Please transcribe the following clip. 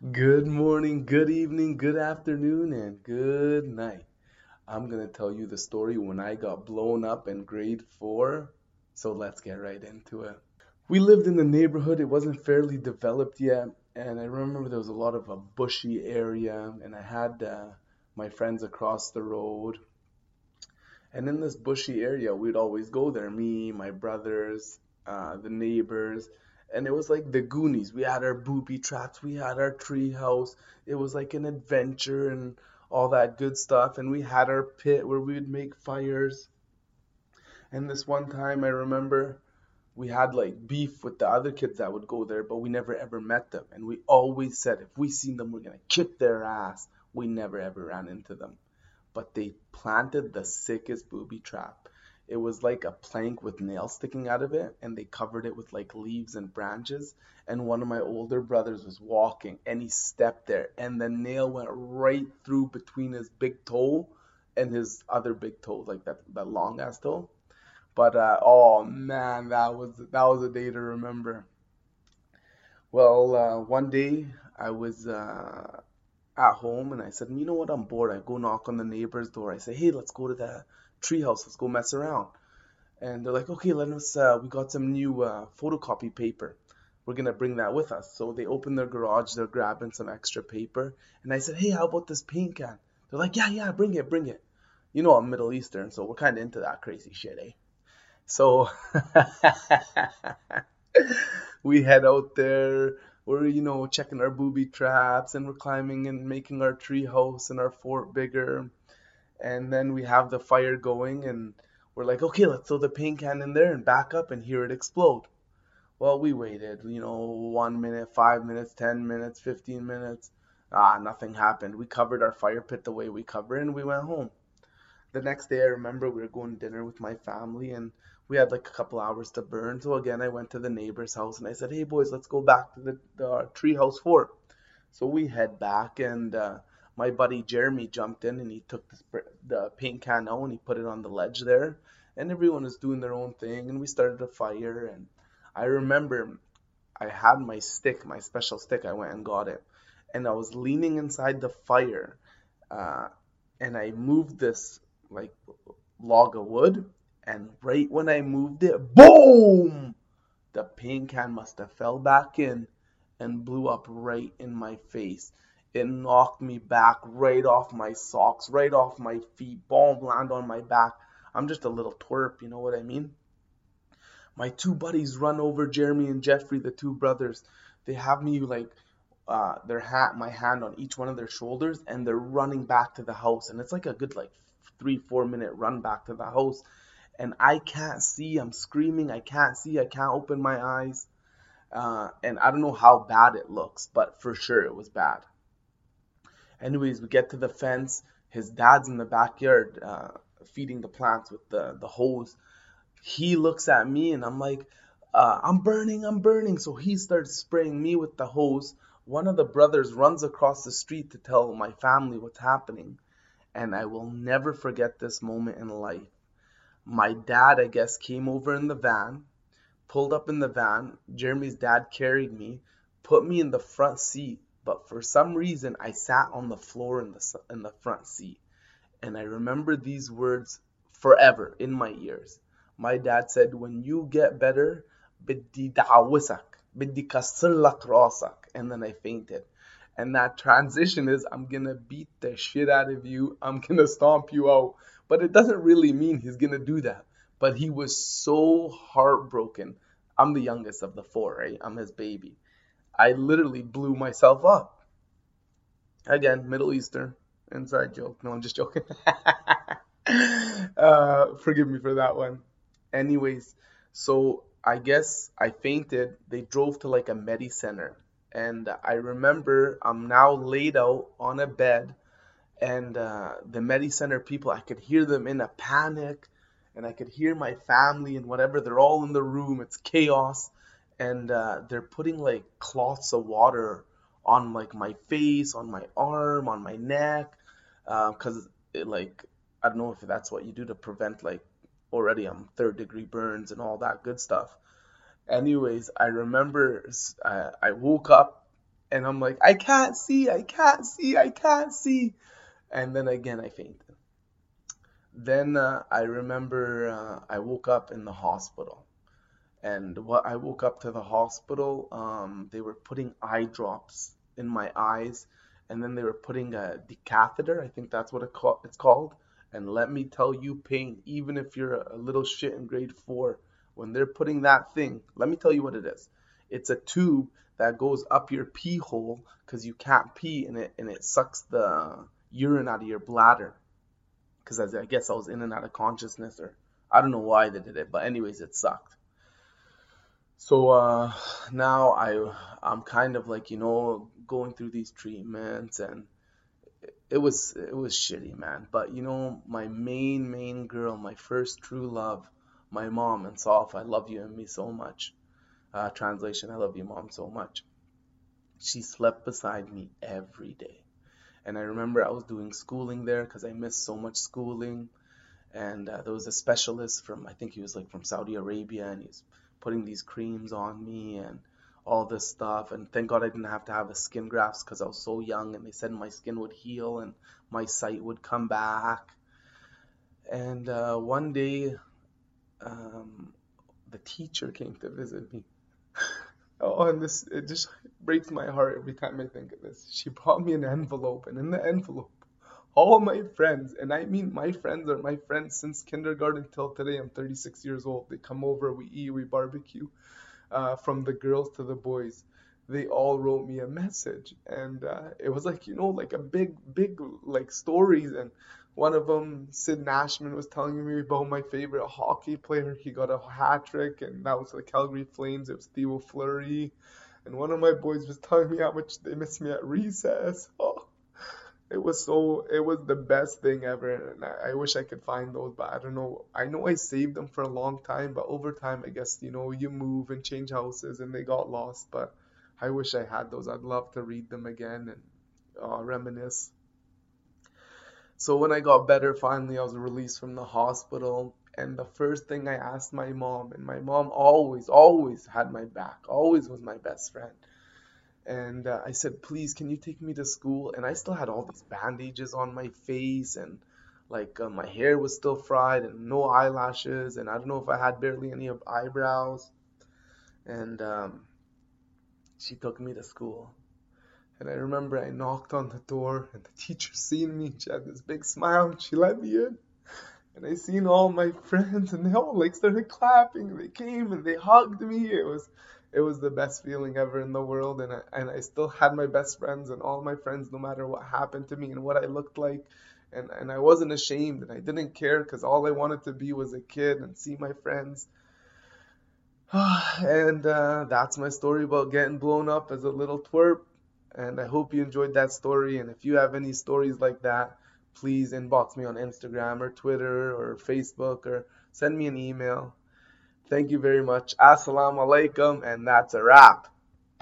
Good morning, good evening, good afternoon, and good night. I'm gonna tell you the story when I got blown up in grade four. So let's get right into it. We lived in the neighborhood, it wasn't fairly developed yet, and I remember there was a lot of a bushy area, and I had uh, my friends across the road. And in this bushy area, we'd always go there, me, my brothers, uh, the neighbors and it was like the Goonies. We had our booby traps, we had our tree house. It was like an adventure and all that good stuff. And we had our pit where we would make fires. And this one time, I remember we had like beef with the other kids that would go there, but we never ever met them. And we always said if we seen them, we're gonna kick their ass. We never ever ran into them. But they planted the sickest booby trap it was like a plank with nails sticking out of it and they covered it with like leaves and branches. And one of my older brothers was walking and he stepped there and the nail went right through between his big toe and his other big toe like that that long ass toe. But uh, oh man that was that was a day to remember. Well uh, one day i was uh, at home and i said you know what i'm bored i go knock on the neighbor's door i say hey let's go to the treehouse. Let's go mess around. And they're like, okay, let us. Uh, we got some new uh, photocopy paper. We're gonna bring that with us. So they open their garage. They're grabbing some extra paper. And I said, hey, how about this paint can? They're like, yeah, yeah, bring it, bring it. You know, I'm Middle Eastern, so we're kind of into that crazy shit, eh? So we head out there. We're, you know, checking our booby traps and we're climbing and making our tree house and our fort bigger. And then we have the fire going and we're like okay let's throw the paint can in there and back up and hear it explode. Well we waited you know one minute five minutes ten minutes fifteen minutes. Ah nothing happened. We covered our fire pit the way we cover it and we went home the next day i remember we were going to dinner with my family and we had like a couple hours to burn so again i went to the neighbor's house and i said hey boys let's go back to the, the tree house fort so we head back and uh, my buddy Jeremy jumped in and he took the, the paint can out and he put it on the ledge there. And everyone was doing their own thing and we started a fire. And I remember I had my stick, my special stick. I went and got it. And I was leaning inside the fire. Uh, and I moved this like log of wood. And right when I moved it, boom! The paint can must have fell back in and blew up right in my face it knocked me back right off my socks, right off my feet, boom, land on my back. I'm just a little twerp, you know what I mean? My two buddies run over Jeremy and Jeffrey, the two brothers. They have me like uh, their hat, my hand on each one of their shoulders, and they're running back to the house. And it's like a good like three, four minute run back to the house. And I can't see. I'm screaming. I can't see. I can't open my eyes. Uh, and I don't know how bad it looks, but for sure it was bad. Anyways, we get to the fence. His dad's in the backyard uh, feeding the plants with the, the hose. He looks at me and I'm like, uh, I'm burning, I'm burning. So he starts spraying me with the hose. One of the brothers runs across the street to tell my family what's happening And I will never forget this moment in life. My dad, I guess, came over in the van, pulled up in the van. Jeremy's dad carried me, put me in the front seat, but for some reason I sat on the floor in the in the front seat, and I remember these words forever in my ears. My dad said, "When you get better, بدي دعوسك, بدي كسر لك راسك," and then I fainted. And that transition is, I'm gonna beat the shit out of you. I'm gonna stomp you out. But it doesn't really mean he's gonna do that. But he was so heartbroken. I'm the youngest of the four, right? I'm his baby. I literally blew myself up. Again, Middle Eastern inside joke. No, I'm just joking. uh, forgive me for that one. Anyways, so I guess I fainted. They drove to like a medi center, and I remember I'm now laid out on a bed, and uh, the medi center people, I could hear them in a panic, and I could hear my family and whatever. They're all in the room. It's chaos and uh, they're putting like cloths of water on like my face, on my arm, on my neck, because uh, like I don't know if that's what you do to prevent like already I'm third degree burns and all that good stuff. Anyways, I remember uh, I woke up and I'm like, I can't see, I can't see, I can't see. And then again, I fainted. Then uh, I remember uh, I woke up in the hospital. And what I woke up to the hospital, um, they were putting eye drops in my eyes, and then they were putting a decatheter. I think that's what it's called. And let me tell you, pain, even if you're a little shit in grade four, when they're putting that thing, let me tell you what it is. It's a tube that goes up your pee hole because you can't pee in it, and it sucks the urine out of your bladder. Because I guess I was in and out of consciousness, or I don't know why they did it, but anyways, it sucked. So uh, now I I'm kind of like you know going through these treatments and it was it was shitty man but you know my main main girl my first true love my mom and Saf I love you and me so much uh, translation I love you mom so much she slept beside me every day and I remember I was doing schooling there because I missed so much schooling and uh, there was a specialist from I think he was like from Saudi Arabia and he's putting these creams on me and all this stuff. And thank God I didn't have to have the skin grafts because I was so young and they said my skin would heal and my sight would come back. And uh, one day, um, the teacher came to visit me. oh, and this, it just breaks my heart every time I think of this. She brought me an envelope, and in the envelope, all my friends, and I mean my friends are my friends since kindergarten till today. I'm 36 years old. They come over, we eat, we barbecue, uh, from the girls to the boys. They all wrote me a message, and uh, it was like you know, like a big, big like stories. And one of them, Sid Nashman, was telling me about my favorite hockey player. He got a hat trick, and that was the Calgary Flames. It was Theo Fleury. And one of my boys was telling me how much they miss me at recess. Oh it was so it was the best thing ever and I, I, wish i could find those but i don't know i know i saved them for a long time but over time i guess you know you move and change houses and they got lost but i wish i had those i'd love to read them again and uh, reminisce so when i got better finally i was released from the hospital and the first thing i asked my mom and my mom always always had my back always was my best friend and uh, I said, "Please, can you take me to school?" And I still had all these bandages on my face, and like uh, my hair was still fried, and no eyelashes, and I don't know if I had barely any eyebrows. And um, she took me to school, and I remember I knocked on the door, and the teacher seen me. She had this big smile, and she let me in. And I seen all my friends, and they all like started clapping. They came and they hugged me. It was it was the best feeling ever in the world and I, and I still had my best friends and all my friends no matter what happened to me and what I looked like and and I wasn't ashamed and I didn't care cuz all I wanted to be was a kid and see my friends and uh, that's my story about getting blown up as a little twerp and I hope you enjoyed that story and if you have any stories like that please inbox me on Instagram or Twitter or Facebook or send me an email Thank you very much. Assalamu alaikum, and that's a wrap.